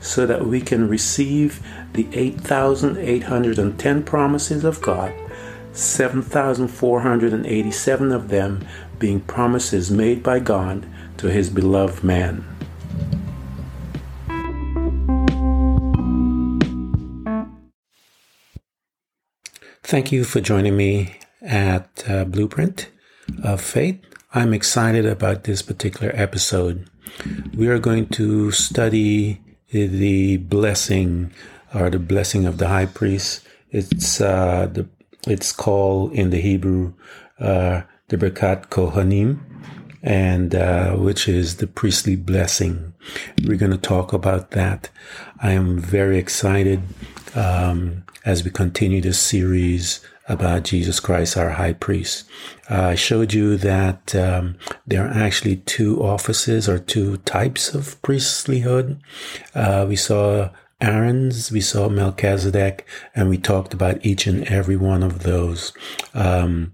so that we can receive the 8,810 promises of God, 7,487 of them being promises made by God to his beloved man. Thank you for joining me at uh, Blueprint of Faith. I'm excited about this particular episode. We are going to study the blessing or the blessing of the high priest. It's uh, the it's called in the Hebrew uh, the Birkat Kohanim, and uh, which is the priestly blessing. We're going to talk about that. I am very excited um, as we continue this series about Jesus Christ, our high priest. Uh, I showed you that um, there are actually two offices or two types of priestlyhood. Uh, we saw Aaron's, we saw Melchizedek, and we talked about each and every one of those. Um,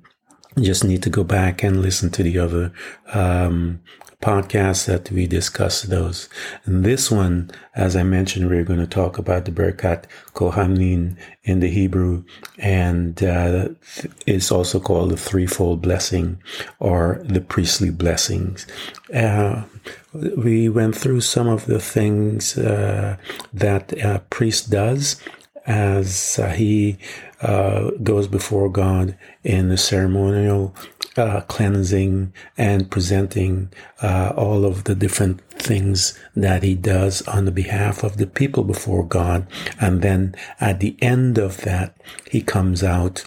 you just need to go back and listen to the other um, podcasts that we discuss those. And this one, as I mentioned, we're going to talk about the Birkat Kohanim in the Hebrew, and uh, it's also called the threefold blessing or the priestly blessings. Uh, we went through some of the things uh, that a priest does as he uh, goes before God in the ceremonial uh, cleansing and presenting uh, all of the different things that he does on the behalf of the people before God. And then at the end of that, he comes out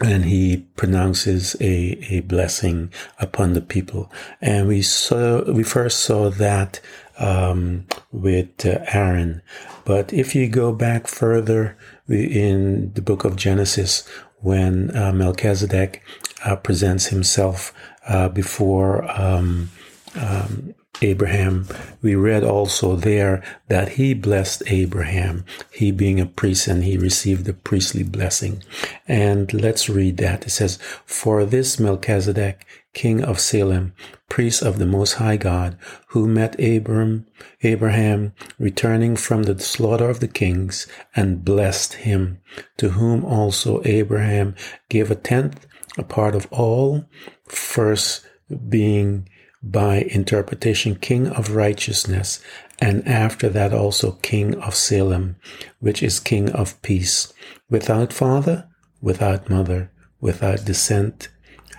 and he pronounces a, a blessing upon the people. And we saw, we first saw that, um, with uh, Aaron. But if you go back further in the book of Genesis, when uh, Melchizedek uh, presents himself uh, before um, um, Abraham. We read also there that he blessed Abraham, he being a priest, and he received the priestly blessing. And let's read that. It says, For this Melchizedek, king of Salem, priest of the Most High God, who met Abram, Abraham returning from the slaughter of the kings, and blessed him, to whom also Abraham gave a tenth, a part of all, first being by interpretation king of righteousness, and after that also king of Salem, which is king of peace, without father, without mother, without descent,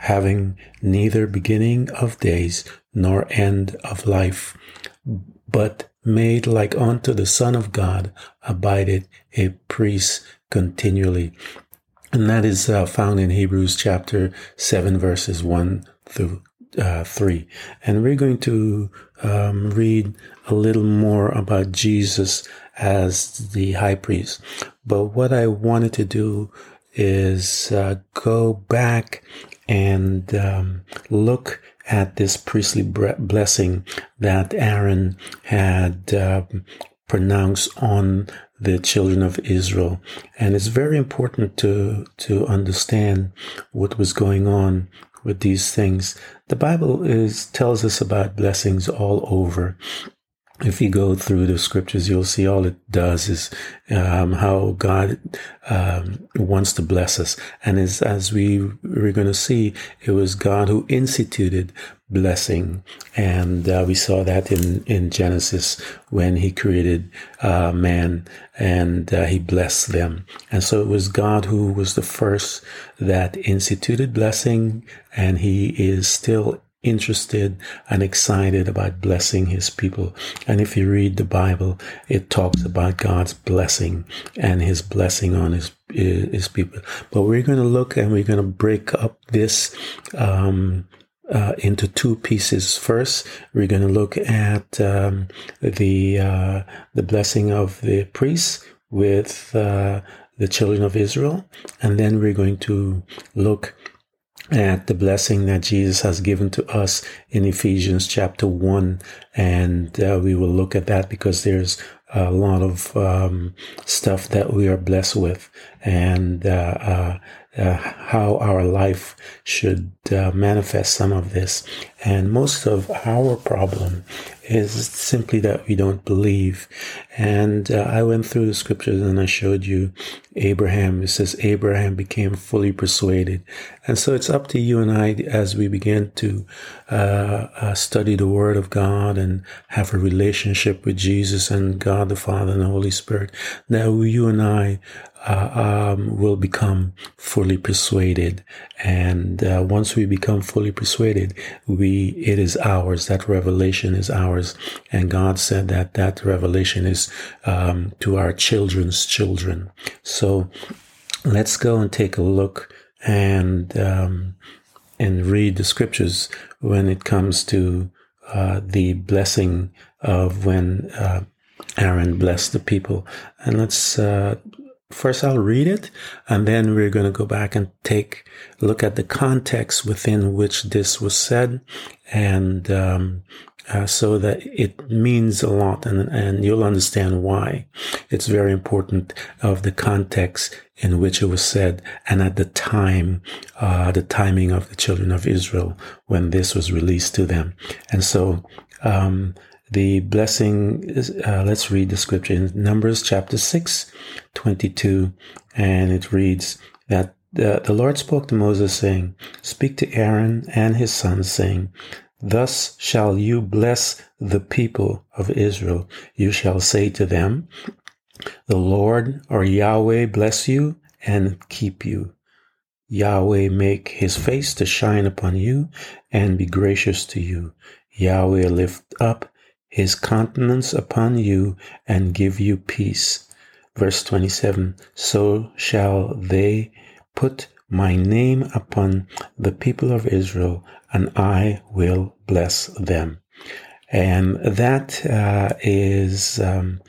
having neither beginning of days nor end of life, but made like unto the Son of God, abided a priest continually. And that is uh, found in Hebrews chapter 7, verses 1 through uh, 3. And we're going to um, read a little more about Jesus as the high priest. But what I wanted to do is uh, go back and um, look at this priestly blessing that Aaron had uh, pronounced on the children of Israel. And it's very important to, to understand what was going on with these things. The Bible is tells us about blessings all over. If you go through the scriptures, you'll see all it does is um, how God um, wants to bless us. And as, as we we're going to see, it was God who instituted blessing. And uh, we saw that in, in Genesis when he created uh, man and uh, he blessed them. And so it was God who was the first that instituted blessing, and he is still interested and excited about blessing his people. And if you read the Bible, it talks about God's blessing and his blessing on his his people. But we're going to look and we're going to break up this um, uh, into two pieces. First, we're going to look at um, the uh, the blessing of the priests with uh, the children of Israel, and then we're going to look at the blessing that Jesus has given to us in Ephesians chapter 1. And uh, we will look at that because there's a lot of um, stuff that we are blessed with and uh, uh, uh how our life should uh, manifest some of this. And most of our problem is simply that we don't believe. And uh, I went through the scriptures and I showed you Abraham. It says Abraham became fully persuaded. And so it's up to you and I as we begin to uh, uh, study the Word of God and have a relationship with Jesus and God the Father and the Holy Spirit. Now you and I uh, um, will become fully persuaded. And uh, once we become fully persuaded, we it is ours. That revelation is ours. And God said that that revelation is um, to our children's children. So let's go and take a look and um, and read the scriptures when it comes to uh, the blessing of when uh, Aaron blessed the people. And let's uh, First, I'll read it, and then we're going to go back and take a look at the context within which this was said, and um, uh, so that it means a lot, and, and you'll understand why. It's very important of the context in which it was said, and at the time, uh, the timing of the children of Israel when this was released to them. And so, um, the blessing is, uh, let's read the scripture in Numbers chapter 6, 22, and it reads that the, the Lord spoke to Moses, saying, Speak to Aaron and his sons, saying, Thus shall you bless the people of Israel. You shall say to them, The Lord or Yahweh bless you and keep you. Yahweh make his face to shine upon you and be gracious to you. Yahweh lift up his countenance upon you and give you peace. Verse 27 So shall they put my name upon the people of Israel, and I will bless them. And that uh, is um,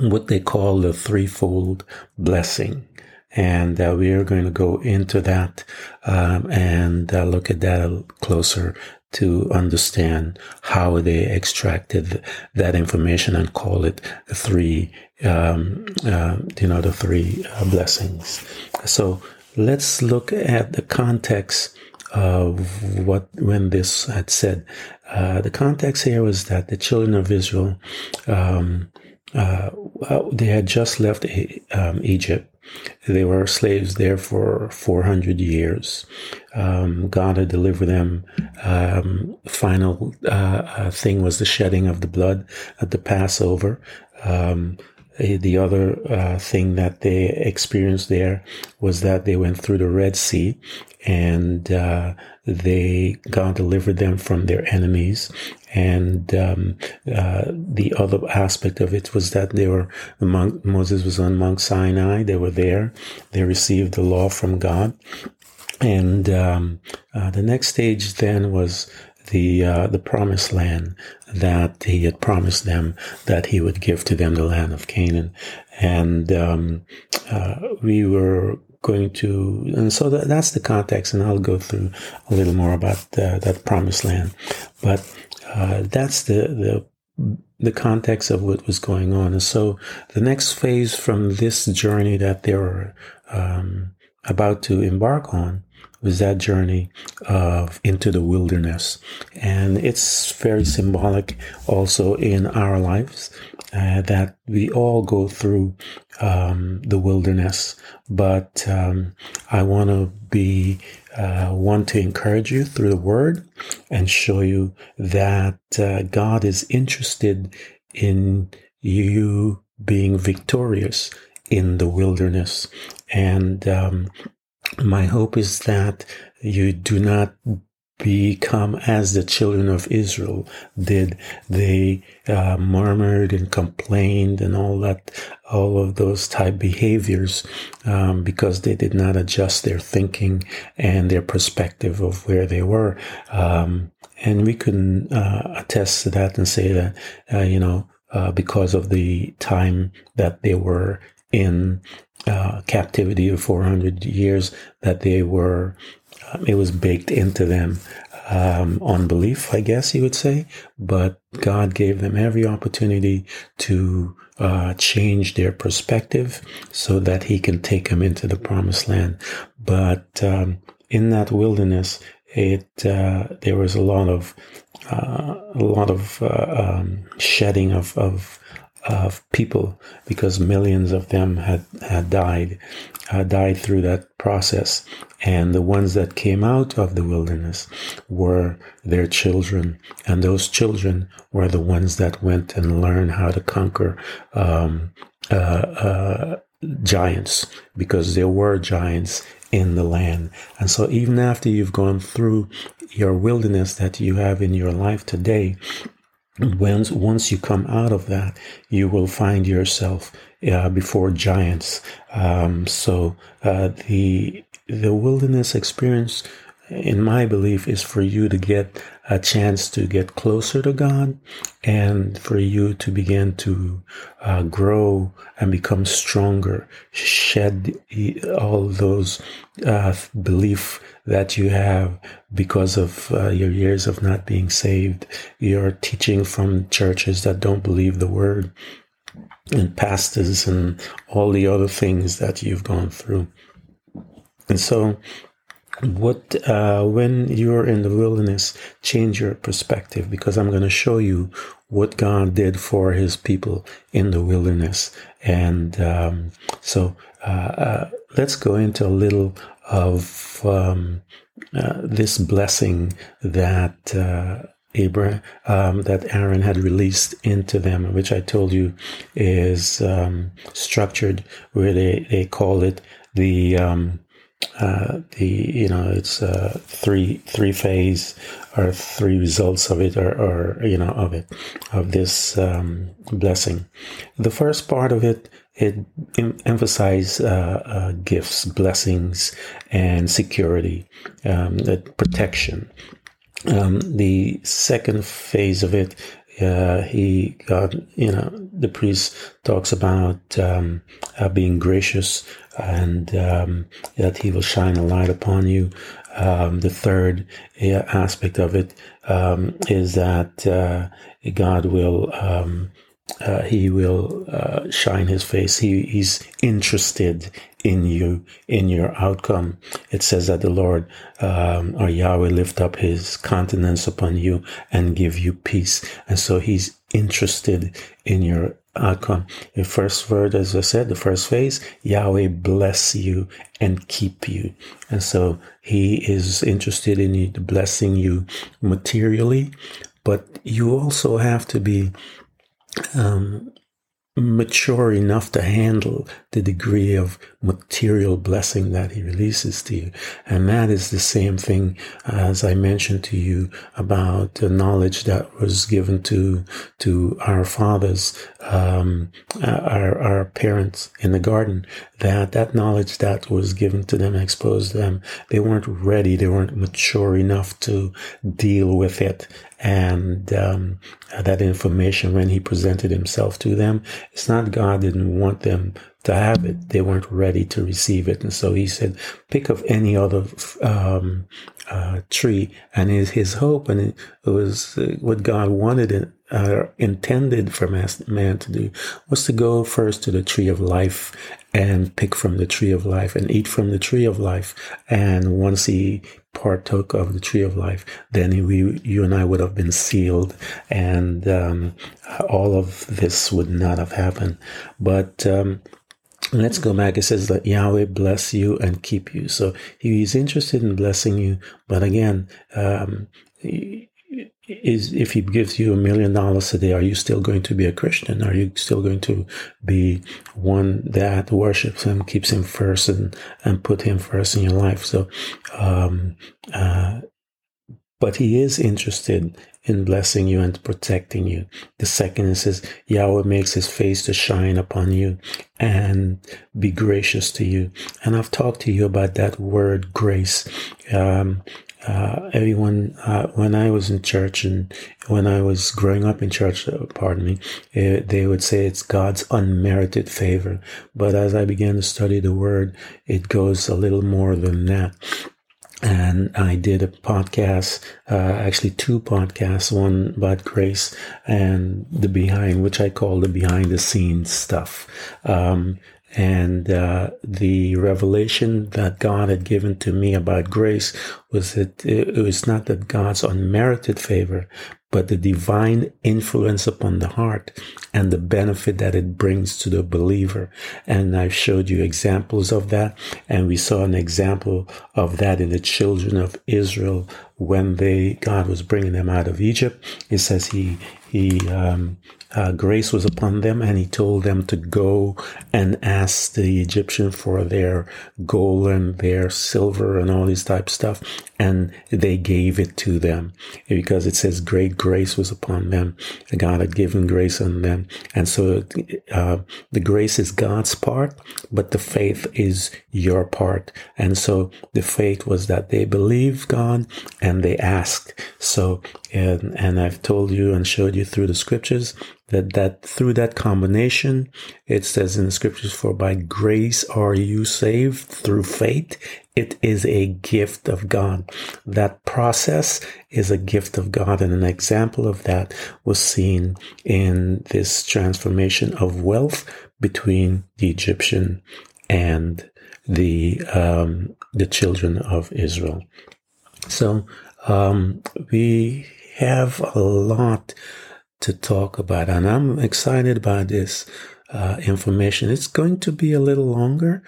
what they call the threefold blessing. And uh, we are going to go into that um, and uh, look at that closer to understand how they extracted that information and call it the three, um, uh, you know, the three uh, blessings. So let's look at the context of what when this had said. Uh, the context here was that the children of Israel, um, uh, they had just left um, Egypt they were slaves there for 400 years. Um, God had delivered them. Um, final uh, uh, thing was the shedding of the blood at the Passover. Um, the other uh, thing that they experienced there was that they went through the Red Sea and uh, they God delivered them from their enemies. And um, uh, the other aspect of it was that they were among, Moses was on Mount Sinai. They were there. They received the law from God. And um, uh, the next stage then was the uh, the promised land that he had promised them that he would give to them the land of Canaan, and um, uh, we were going to, and so that, that's the context, and I'll go through a little more about that promised land, but uh, that's the the the context of what was going on, and so the next phase from this journey that they were um, about to embark on was that journey of into the wilderness, and it's very symbolic also in our lives uh, that we all go through um, the wilderness. But um, I want to be uh, one to encourage you through the Word and show you that uh, God is interested in you being victorious in the wilderness. And um, my hope is that you do not become as the children of Israel did. They uh, murmured and complained and all that, all of those type behaviors um, because they did not adjust their thinking and their perspective of where they were. Um, and we can uh, attest to that and say that, uh, you know, uh, because of the time that they were in uh, captivity of 400 years, that they were, it was baked into them. Um, unbelief, I guess you would say, but God gave them every opportunity to uh, change their perspective so that He can take them into the promised land. But um, in that wilderness, it uh, there was a lot of uh, a lot of uh, um, shedding of, of of people because millions of them had had died uh, died through that process and the ones that came out of the wilderness were their children and those children were the ones that went and learned how to conquer um, uh, uh, giants because there were giants in the land. And so even after you've gone through your wilderness that you have in your life today, once once you come out of that, you will find yourself uh, before giants. Um, so uh, the the wilderness experience in my belief, is for you to get a chance to get closer to God and for you to begin to uh, grow and become stronger, shed all those uh, belief that you have because of uh, your years of not being saved, your teaching from churches that don't believe the word, and pastors and all the other things that you've gone through. And so what uh, when you're in the wilderness change your perspective because i'm going to show you what god did for his people in the wilderness. And um, so uh, uh, let's go into a little of um, uh, this blessing that uh, Abraham, um, that Aaron had released into them, which I told you is um, structured where they, they call it the um, uh, the you know it's uh, three three phase or three results of it or, or you know of it of this um, blessing. The first part of it it em- emphasizes uh, uh, gifts, blessings, and security, um, protection. Um, the second phase of it uh, he got, you know, the priest talks about um, uh, being gracious and um, that he will shine a light upon you. Um, the third uh, aspect of it um, is that uh, God will um, uh, he will uh, shine his face. He, he's interested in you, in your outcome. It says that the Lord um, or Yahweh lift up his countenance upon you and give you peace. And so he's interested in your outcome. The first word, as I said, the first phase, Yahweh bless you and keep you. And so he is interested in you, blessing you materially, but you also have to be um, mature enough to handle the degree of material blessing that he releases to you. And that is the same thing as I mentioned to you about the knowledge that was given to, to our fathers, um, our, our parents in the garden, that that knowledge that was given to them exposed them. They weren't ready. They weren't mature enough to deal with it and um, that information when he presented himself to them. It's not God didn't want them to have it; they weren't ready to receive it, and so he said, "Pick of any other um, uh, tree." And his, his hope, and it was uh, what God wanted it. Uh, intended for man to do was to go first to the tree of life and pick from the tree of life and eat from the tree of life. And once he partook of the tree of life, then we, you and I would have been sealed, and um, all of this would not have happened. But um, Let's go back. It says that Yahweh bless you and keep you. So he is interested in blessing you. But again, um, is if he gives you a million dollars a day, are you still going to be a Christian? Are you still going to be one that worships him, keeps him first, and and put him first in your life? So, um, uh, but he is interested in blessing you and protecting you. The second is says Yahweh makes his face to shine upon you and be gracious to you. And I've talked to you about that word grace. Um, uh, everyone, uh, when I was in church and when I was growing up in church, uh, pardon me, uh, they would say it's God's unmerited favor. But as I began to study the word, it goes a little more than that and I did a podcast, uh, actually two podcasts, one about grace and the behind, which I call the behind the scenes stuff. Um, and uh, the revelation that God had given to me about grace was that it was not that God's unmerited favor, but the divine influence upon the heart and the benefit that it brings to the believer. And I've showed you examples of that. And we saw an example of that in the children of Israel when they, God was bringing them out of Egypt. It says he, he, um, uh, grace was upon them and he told them to go and ask the Egyptian for their gold and their silver and all this type stuff. And they gave it to them because it says great grace was upon them. God had given grace on them. And so uh, the grace is God's part, but the faith is your part. And so the faith was that they believed God and they asked. So, and, and I've told you and showed you through the scriptures that that through that combination it says in the scriptures for by grace are you saved through faith. It is a gift of god. That process is a gift of god and an example of that was seen in this transformation of wealth between the egyptian and the um, the children of israel. So um, we have a lot to talk about. And I'm excited about this uh, information. It's going to be a little longer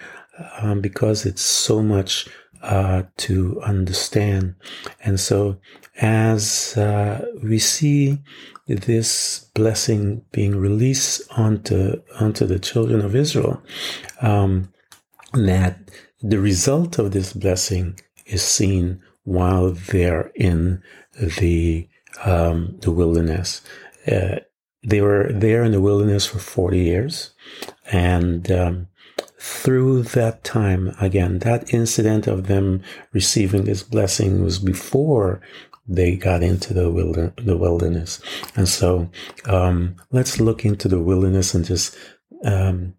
um, because it's so much uh, to understand. And so, as uh, we see this blessing being released onto onto the children of Israel, um, that the result of this blessing is seen while they're in the um, the wilderness. Uh, they were there in the wilderness for 40 years. And um, through that time, again, that incident of them receiving this blessing was before they got into the, wilder- the wilderness. And so um, let's look into the wilderness and just um,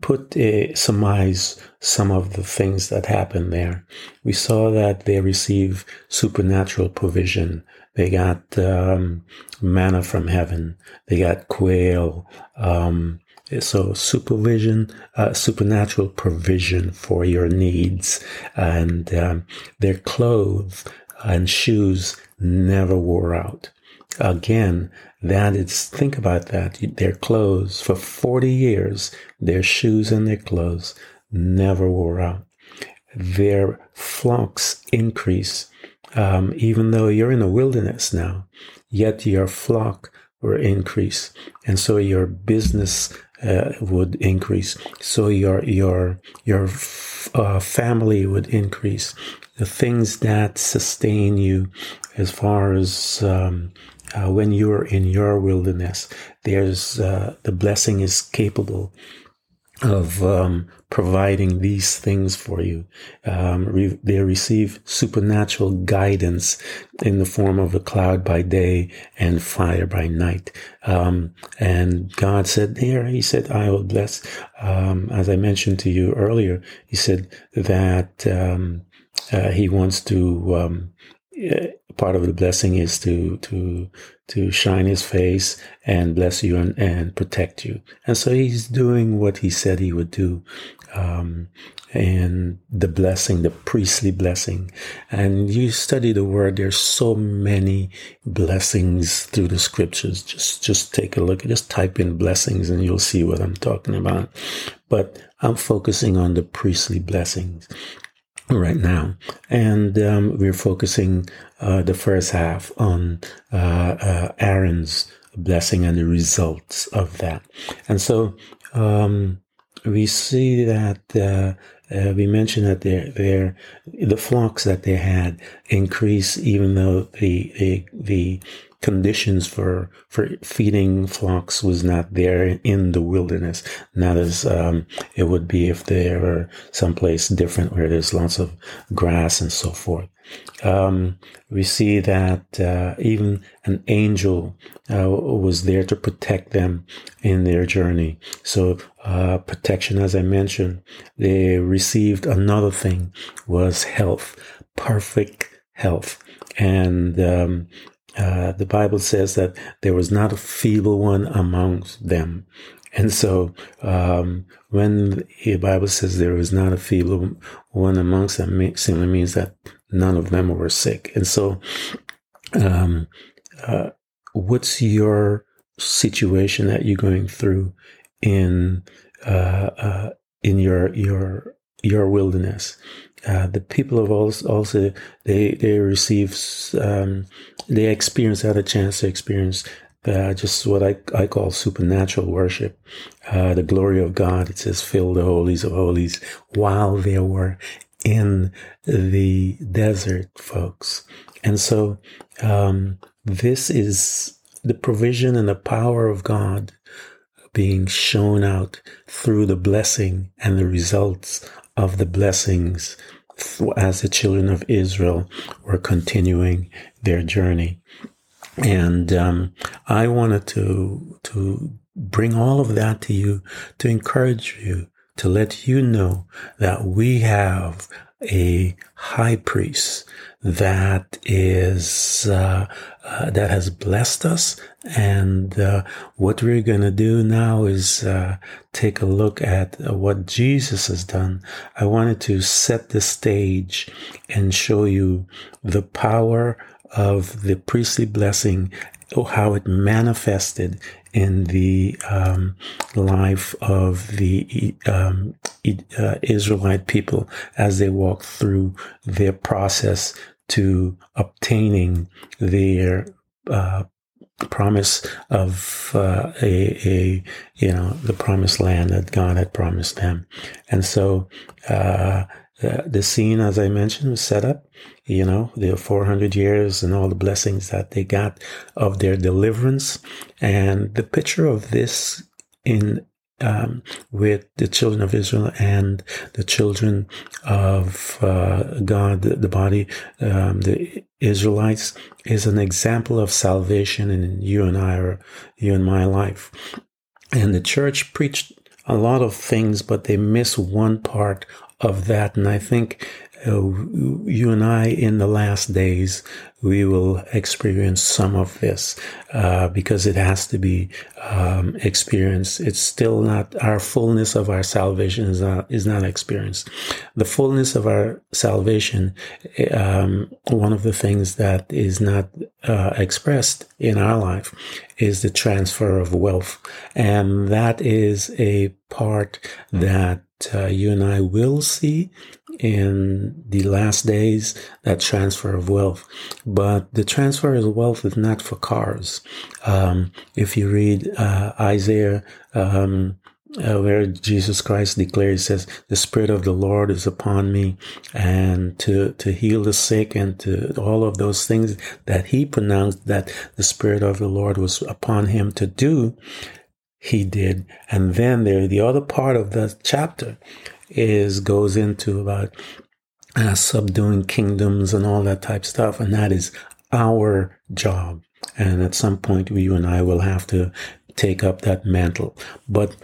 put uh, surmise some of the things that happened there. We saw that they receive supernatural provision. They got um, manna from heaven. They got quail. Um, so supervision, uh, supernatural provision for your needs, and um, their clothes and shoes never wore out. Again, that is, think about that. Their clothes for 40 years, their shoes and their clothes never wore out. Their flocks increase. Um, even though you're in a wilderness now, yet your flock will increase. And so your business uh, would increase. So your, your, your uh, family would increase. The things that sustain you as far as, um, uh, when you're in your wilderness, there's uh, the blessing is capable of um, providing these things for you. Um, re- they receive supernatural guidance in the form of a cloud by day and fire by night. Um, and God said there, He said, I will bless. Um, as I mentioned to you earlier, He said that um, uh, He wants to um, part of the blessing is to to to shine his face and bless you and, and protect you. And so he's doing what he said he would do. Um, and the blessing, the priestly blessing. And you study the word, there's so many blessings through the scriptures. Just, just take a look, just type in blessings and you'll see what I'm talking about. But I'm focusing on the priestly blessings right now. And um, we're focusing uh, the first half on uh, uh, Aaron's blessing and the results of that. And so um, we see that uh, uh, we mentioned that their their the flocks that they had increase even though the the the conditions for for feeding flocks was not there in the wilderness, not as um, it would be if they were someplace different where there's lots of grass and so forth. Um, we see that uh, even an angel uh, was there to protect them in their journey. So uh, protection, as I mentioned, they received another thing was health, perfect health, and um, uh, the Bible says that there was not a feeble one amongst them. And so, um, when the Bible says there was not a feeble one amongst them, it simply means that none of them were sick. And so, um, uh, what's your situation that you're going through in uh, uh, in your your your wilderness? Uh, the people of also, they they receive um, they experience had a chance to experience uh, just what I, I call supernatural worship, uh, the glory of God. It says, fill the holies of holies while they were in the desert, folks. And so, um, this is the provision and the power of God being shown out through the blessing and the results of the blessings as the children of Israel were continuing their journey. And um, I wanted to to bring all of that to you to encourage you to let you know that we have a high priest that is uh, uh, that has blessed us. And uh, what we're going to do now is uh, take a look at what jesus has done. I wanted to set the stage and show you the power of the priestly blessing how it manifested in the um, life of the um, uh, Israelite people as they walked through their process to obtaining their uh, promise of uh, a, a, you know the promised land that God had promised them, and so uh, the scene, as I mentioned, was set up you know, the 400 years and all the blessings that they got of their deliverance. And the picture of this in um, with the children of Israel and the children of uh, God, the, body, um, the Israelites, is an example of salvation in you and I, or you and my life. And the church preached a lot of things, but they miss one part of that. And I think you and I in the last days, we will experience some of this uh, because it has to be um, experienced. It's still not our fullness of our salvation is not is not experienced. The fullness of our salvation, um, one of the things that is not uh, expressed in our life, is the transfer of wealth, and that is a part that uh, you and I will see in the last days that transfer of wealth. But the transfer of wealth is not for cars. Um, if you read uh, Isaiah, um, uh, where Jesus Christ declares, says, "The Spirit of the Lord is upon me, and to to heal the sick, and to all of those things that He pronounced that the Spirit of the Lord was upon Him to do." He did, and then there, the other part of the chapter is goes into about uh, subduing kingdoms and all that type stuff, and that is our job. And at some point, you and I will have to take up that mantle. But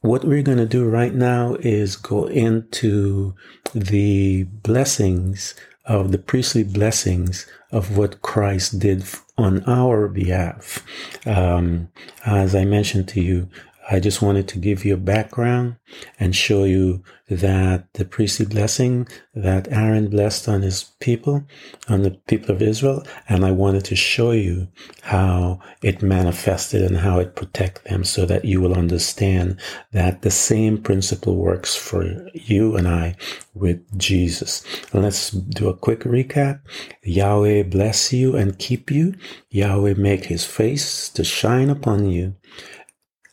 what we're going to do right now is go into the blessings of the priestly blessings of what Christ did on our behalf. Um, as I mentioned to you, I just wanted to give you a background and show you that the priestly blessing that Aaron blessed on his people, on the people of Israel, and I wanted to show you how it manifested and how it protect them so that you will understand that the same principle works for you and I with Jesus. let's do a quick recap. Yahweh bless you and keep you. Yahweh make his face to shine upon you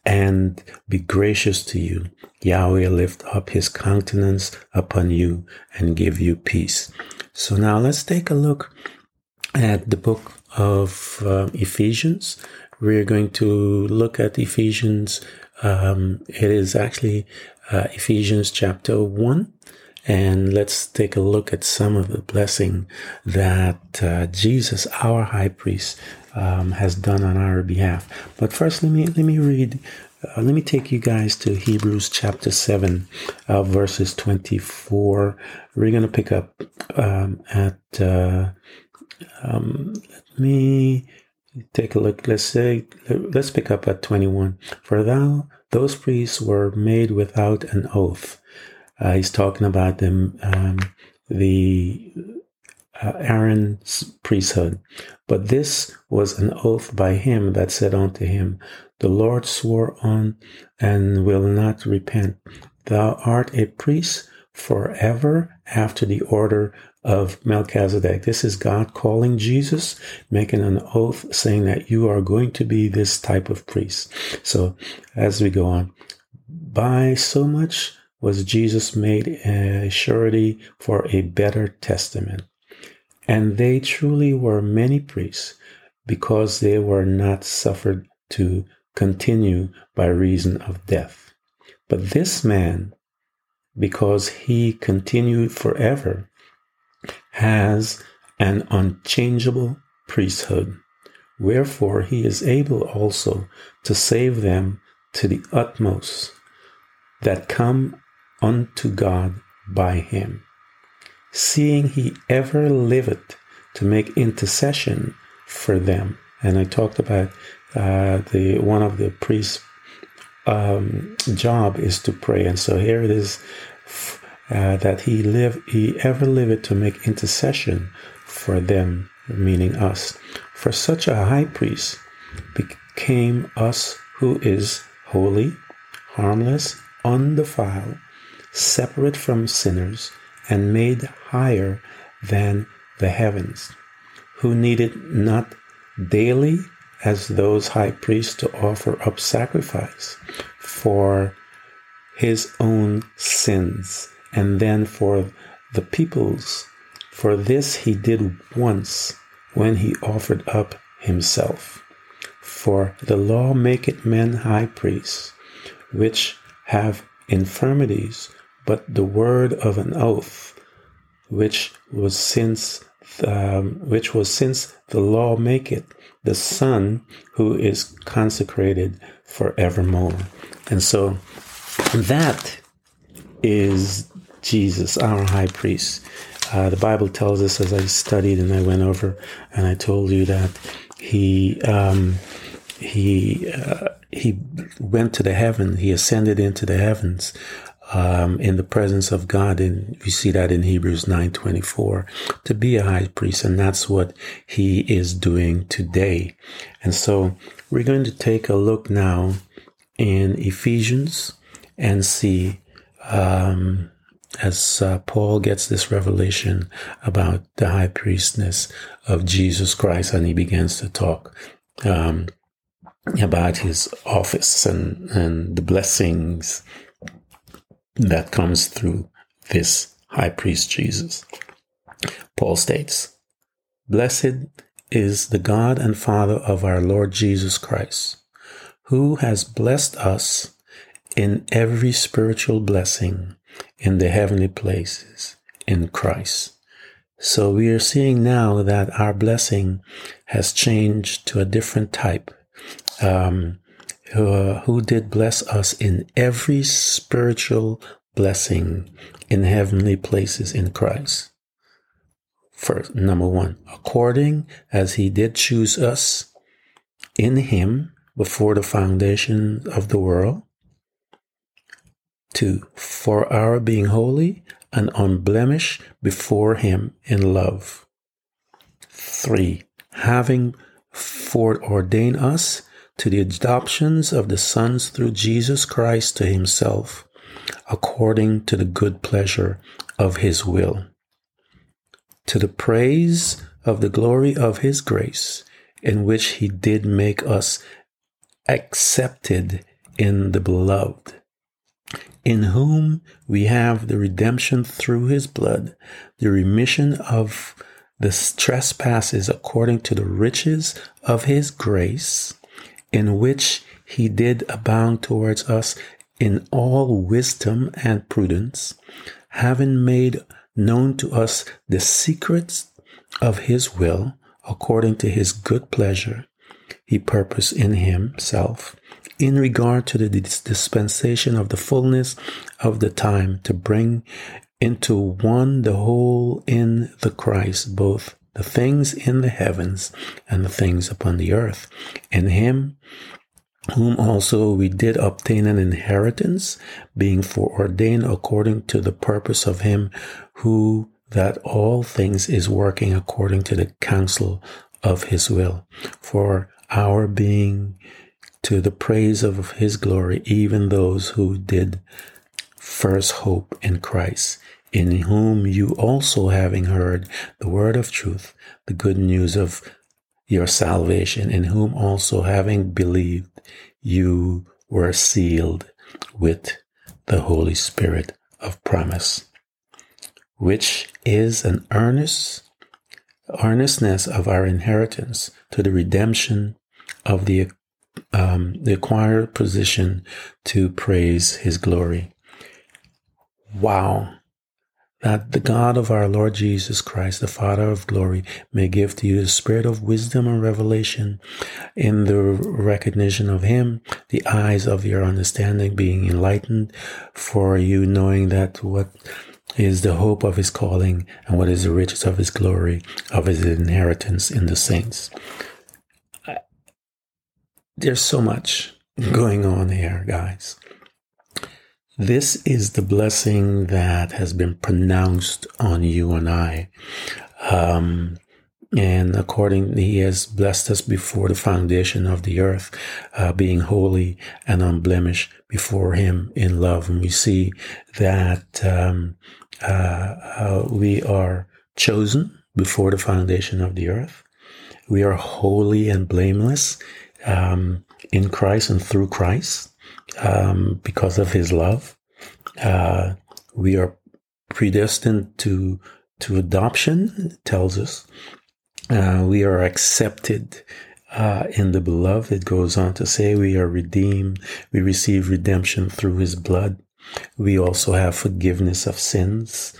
and be gracious to you. Yahweh lift up his countenance upon you and give you peace. So now let's take a look at the book of uh, Ephesians. We're going to look at Ephesians. Um, it is actually uh, Ephesians chapter 1 and let's take a look at some of the blessing that uh, Jesus, our high priest, um, has done on our behalf. But first, let me let me read. Uh, let me take you guys to Hebrews chapter seven, uh, verses twenty-four. We're going to pick up um, at. Uh, um, let me take a look. Let's say let's pick up at twenty-one. For thou those priests were made without an oath uh, he's talking about them, um, the uh, Aaron's priesthood. But this was an oath by him that said unto him, The Lord swore on and will not repent. Thou art a priest forever after the order of Melchizedek. This is God calling Jesus, making an oath saying that you are going to be this type of priest. So as we go on, by so much was Jesus made a surety for a better testament. And they truly were many priests because they were not suffered to continue by reason of death. But this man, because he continued forever, has an unchangeable priesthood. Wherefore he is able also to save them to the utmost that come unto God by him, seeing he ever liveth to make intercession for them. And I talked about uh, the one of the priests' um, job is to pray, and so here it is uh, that he live, he ever liveth to make intercession for them, meaning us. For such a high priest became us who is holy, harmless, undefiled, separate from sinners and made higher than the heavens, who needed not daily as those high priests to offer up sacrifice for his own sins and then for the people's. For this he did once when he offered up himself. For the law maketh men high priests, which have infirmities, but the word of an oath, which was since um, which was since the law maketh the Son who is consecrated forevermore. And so that is Jesus, our high priest. Uh, the Bible tells us, as I studied and I went over, and I told you that he um, he uh, he went to the heaven, he ascended into the heavens um, in the presence of God. And we see that in Hebrews 9:24 to be a high priest. And that's what he is doing today. And so we're going to take a look now in Ephesians and see, um, as uh, Paul gets this revelation about the high priestness of Jesus Christ, and he begins to talk um, about his office and, and the blessings that comes through this high priest Jesus. Paul states, Blessed is the God and Father of our Lord Jesus Christ, who has blessed us in every spiritual blessing in the heavenly places in Christ. So we are seeing now that our blessing has changed to a different type. Um, uh, who did bless us in every spiritual blessing in heavenly places in Christ. First, number one, according as he did choose us in him before the foundation of the world. Two, for our being holy and unblemished before him in love. Three, having foreordained us to the adoptions of the sons through Jesus Christ to himself, according to the good pleasure of his will. To the praise of the glory of his grace, in which he did make us accepted in the beloved, in whom we have the redemption through his blood, the remission of the trespasses according to the riches of his grace, in which he did abound towards us in all wisdom and prudence, having made known to us the secrets of his will according to his good pleasure he purposed in himself in regard to the dispensation of the fullness of the time to bring into one the whole in the Christ, both the things in the heavens and the things upon the earth. In him whom also we did obtain an inheritance, being foreordained according to the purpose of him who that all things is working according to the counsel of his will, for our being to the praise of his glory, even those who did first hope in Christ, in whom you also having heard the word of truth, the good news of your salvation, in whom also having believed, you were sealed with the Holy Spirit of promise, which is an earnest earnestness of our inheritance to the redemption of the um, the acquired position to praise His glory. Wow, that the God of our Lord Jesus Christ, the Father of glory, may give to you the spirit of wisdom and revelation in the recognition of Him, the eyes of your understanding being enlightened, for you knowing that what is the hope of His calling and what is the riches of His glory, of His inheritance in the saints. There's so much going on here, guys. This is the blessing that has been pronounced on you and I. Um, and according, he has blessed us before the foundation of the earth, uh, being holy and unblemished before him in love. And we see that um, uh, uh, we are chosen before the foundation of the earth. We are holy and blameless um, in Christ and through Christ um, because of his love. Uh, we are predestined to to adoption. tells us uh, we are accepted uh, in the beloved. It goes on to say we are redeemed. We receive redemption through His blood. We also have forgiveness of sins,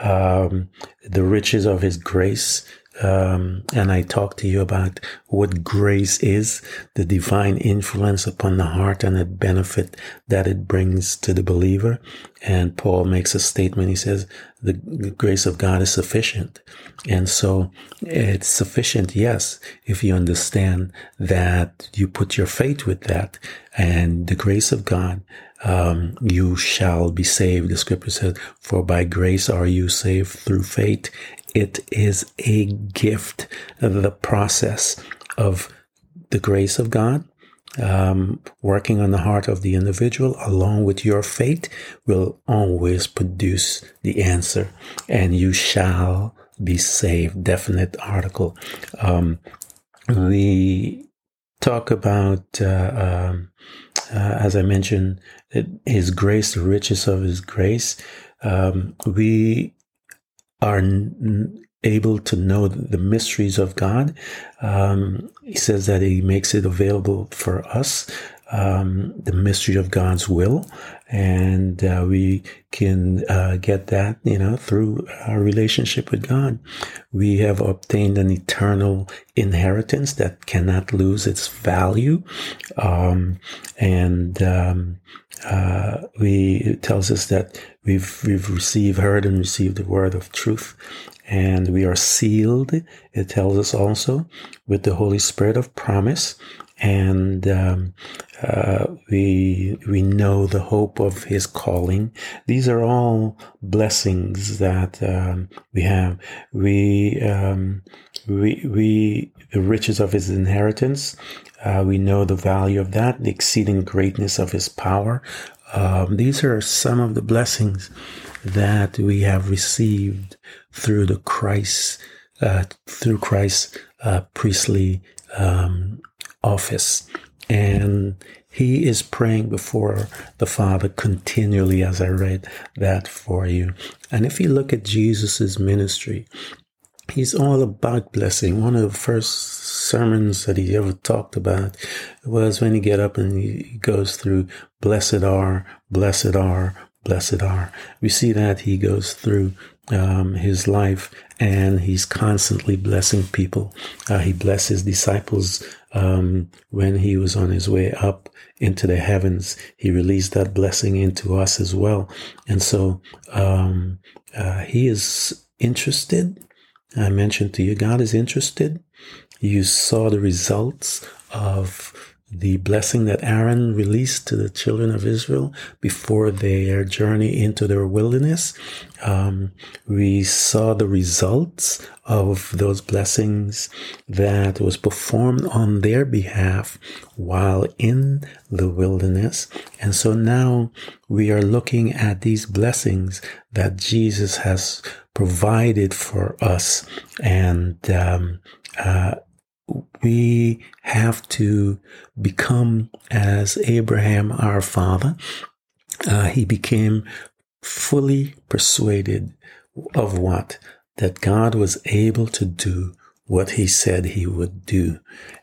um, the riches of His grace um, and I talk to you about what grace is, the divine influence upon the heart and the benefit that it brings to the believer. And Paul makes a statement. He says, the grace of God is sufficient. And so it's sufficient, yes, if you understand that you put your faith with that and the grace of God, um, you shall be saved. The scripture says, for by grace are you saved through faith it is a gift, the process of the grace of God um, working on the heart of the individual along with your faith will always produce the answer and you shall be saved. Definite article. Um, we talk about, uh, um, uh, as I mentioned, his grace, the riches of his grace. Um, we are n- able to know the mysteries of God. Um, he says that he makes it available for us, um, the mystery of God's will. And uh, we can uh, get that, you know, through our relationship with God. We have obtained an eternal inheritance that cannot lose its value. Um, and um, uh, we it tells us that we've we've received, heard, and received the word of truth, and we are sealed. It tells us also with the Holy Spirit of promise, and um, uh, we we know the hope of His calling. These are all blessings that um, we have. We um, we we the riches of His inheritance. Uh, we know the value of that, the exceeding greatness of His power. Um, these are some of the blessings that we have received through the Christ, uh, through Christ's uh, priestly um, office. And he is praying before the Father continually, as I read that for you. And if you look at Jesus's ministry, he's all about blessing. One of the first sermons that he ever talked about was when he get up and he goes through blessed are, blessed are, blessed are. We see that he goes through um, his life and he's constantly blessing people. Uh, he blessed his disciples um, when he was on his way up into the heavens. He released that blessing into us as well. And so um, uh, he is interested. I mentioned to you, God is interested. You saw the results of the blessing that Aaron released to the children of Israel before their journey into their wilderness. Um, we saw the results of those blessings that was performed on their behalf while in the wilderness. And so now we are looking at these blessings that Jesus has provided for us. And, um, uh, we have to become as Abraham, our father. Uh, he became fully persuaded of what? That God was able to do what he said he would do.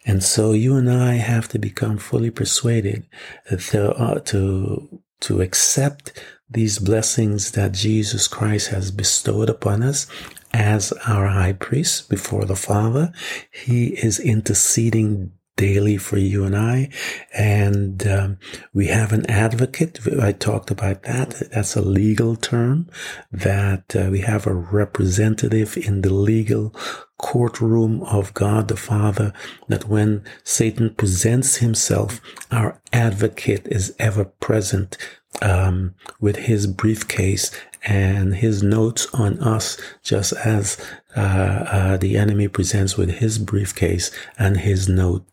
And so you and I have to become fully persuaded to, uh, to, to accept these blessings that Jesus Christ has bestowed upon us as our high priest before the Father. He is interceding daily for you and I. And um, we have an advocate. I talked about that. That's a legal term that uh, we have a representative in the legal courtroom of God the Father, that when Satan presents himself, our advocate is ever present um, with his briefcase and his notes on us, just as uh, uh, the enemy presents with his briefcase and his note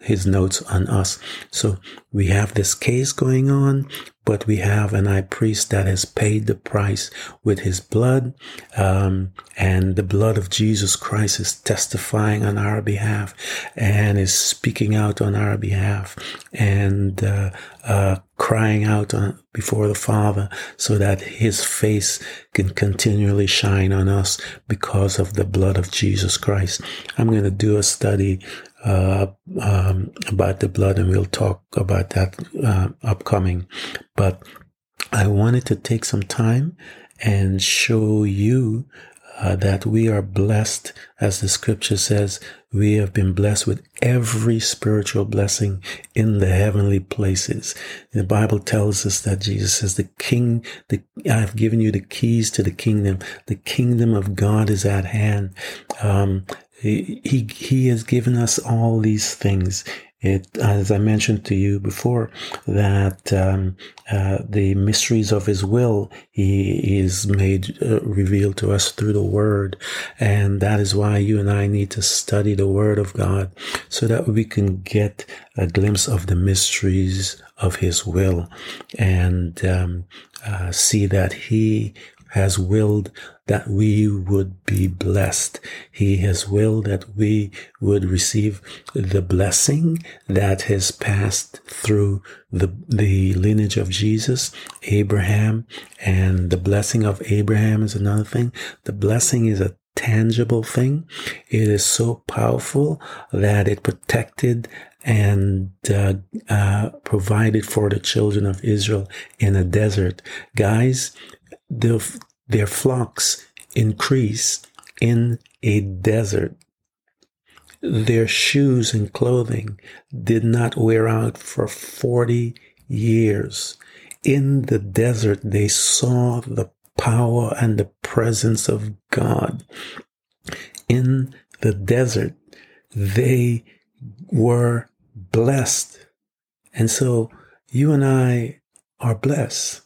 his notes on us. So we have this case going on, but we have an high priest that has paid the price with his blood. Um, and the blood of Jesus Christ is testifying on our behalf and is speaking out on our behalf and, uh, uh, crying out on, before the Father so that his face can continually shine on us because of the blood of Jesus Christ. I'm going to do a study uh, um, about the blood, and we'll talk about that uh, upcoming. But I wanted to take some time and show you uh, that we are blessed, as the scripture says, we have been blessed with every spiritual blessing in the heavenly places. The Bible tells us that Jesus says, the king, the, I have given you the keys to the kingdom. The kingdom of God is at hand. Um, he, he, he has given us all these things. It, as I mentioned to you before, that um, uh, the mysteries of His will He is made uh, revealed to us through the Word, and that is why you and I need to study the Word of God so that we can get a glimpse of the mysteries of His will and um, uh, see that He has willed that we would be blessed. He has willed that we would receive the blessing that has passed through the, the lineage of Jesus, Abraham, and the blessing of Abraham is another thing. The blessing is a tangible thing. It is so powerful that it protected and uh, uh, provided for the children of Israel in a desert. Guys, the, their flocks increase in a desert. Their shoes and clothing did not wear out for 40 years. In the desert, they saw the power and the presence of God. In the desert, they were blessed. And so you and I are blessed.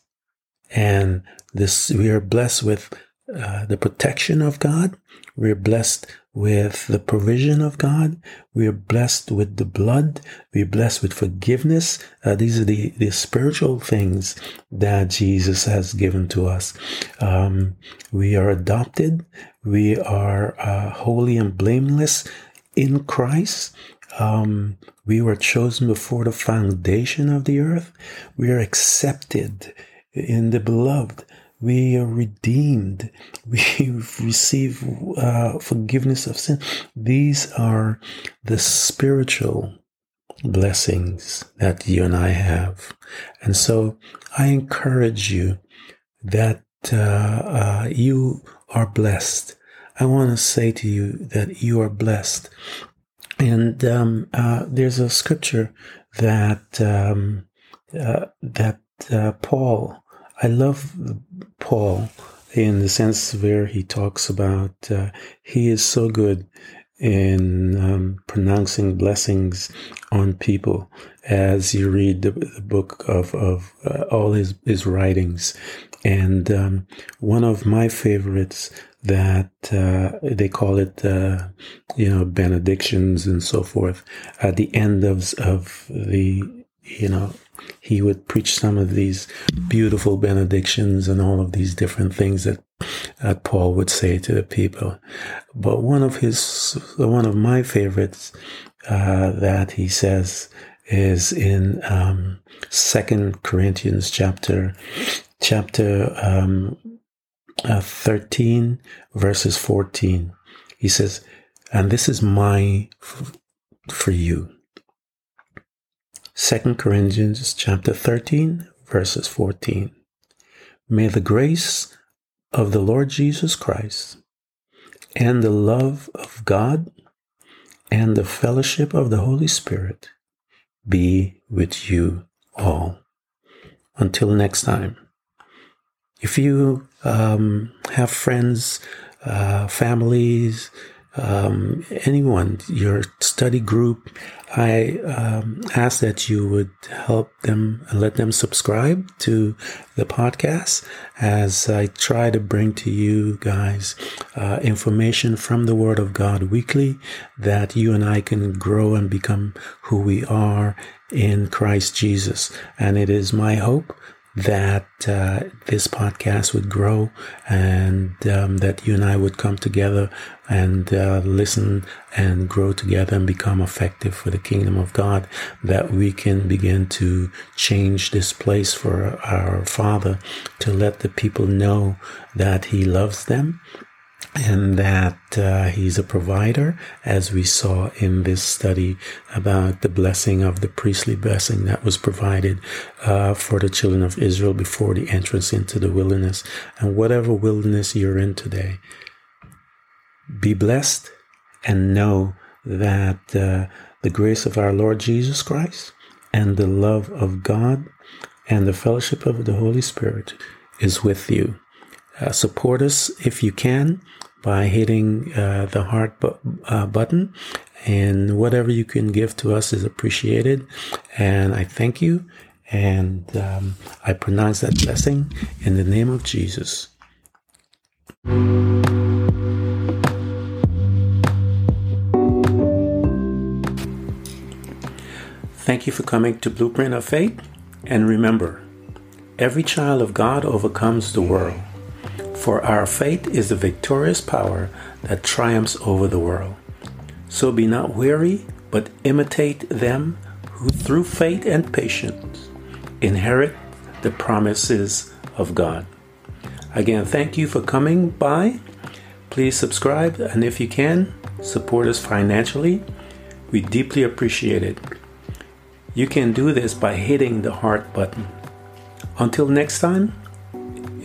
And this, we are blessed with uh, the protection of God. We're blessed with the provision of God. We are blessed with the blood. We're blessed with forgiveness. Uh, these are the, the spiritual things that Jesus has given to us. Um, we are adopted. We are uh, holy and blameless in Christ. Um, we were chosen before the foundation of the earth. We are accepted in the beloved. We are redeemed. We receive uh, forgiveness of sin. These are the spiritual blessings that you and I have. And so I encourage you that uh, uh, you are blessed. I want to say to you that you are blessed. And um, uh, there's a scripture that um, uh, that uh, Paul I love Paul in the sense where he talks about uh, he is so good in um, pronouncing blessings on people as you read the, the book of, of uh, all his, his writings. And um, one of my favorites that uh, they call it, uh, you know, benedictions and so forth at the end of, of the, you know, he would preach some of these beautiful benedictions and all of these different things that, that Paul would say to the people. But one of his, one of my favorites uh, that he says is in um, Second Corinthians chapter chapter um, uh, thirteen verses fourteen. He says, "And this is my f- for you." 2 Corinthians chapter 13 verses 14. May the grace of the Lord Jesus Christ and the love of God and the fellowship of the Holy Spirit be with you all. Until next time. If you um, have friends, uh, families, um, anyone, your study group, I um, ask that you would help them and let them subscribe to the podcast as I try to bring to you guys uh, information from the Word of God weekly that you and I can grow and become who we are in Christ Jesus. And it is my hope that uh, this podcast would grow and um, that you and I would come together and uh, listen and grow together and become effective for the kingdom of God, that we can begin to change this place for our Father to let the people know that He loves them and that uh, he's a provider, as we saw in this study about the blessing of the priestly blessing that was provided uh, for the children of Israel before the entrance into the wilderness. And whatever wilderness you're in today, be blessed and know that uh, the grace of our Lord Jesus Christ and the love of God and the fellowship of the Holy Spirit is with you. Uh, support us if you can by hitting uh, the heart bu- uh, button. And whatever you can give to us is appreciated. And I thank you. And um, I pronounce that blessing in the name of Jesus. Thank you for coming to Blueprint of Faith. And remember, every child of God overcomes the world. For our faith is the victorious power that triumphs over the world. So be not weary, but imitate them who through faith and patience inherit the promises of God. Again, thank you for coming by. Please subscribe, and if you can, support us financially. We deeply appreciate it. You can do this by hitting the heart button. Until next time,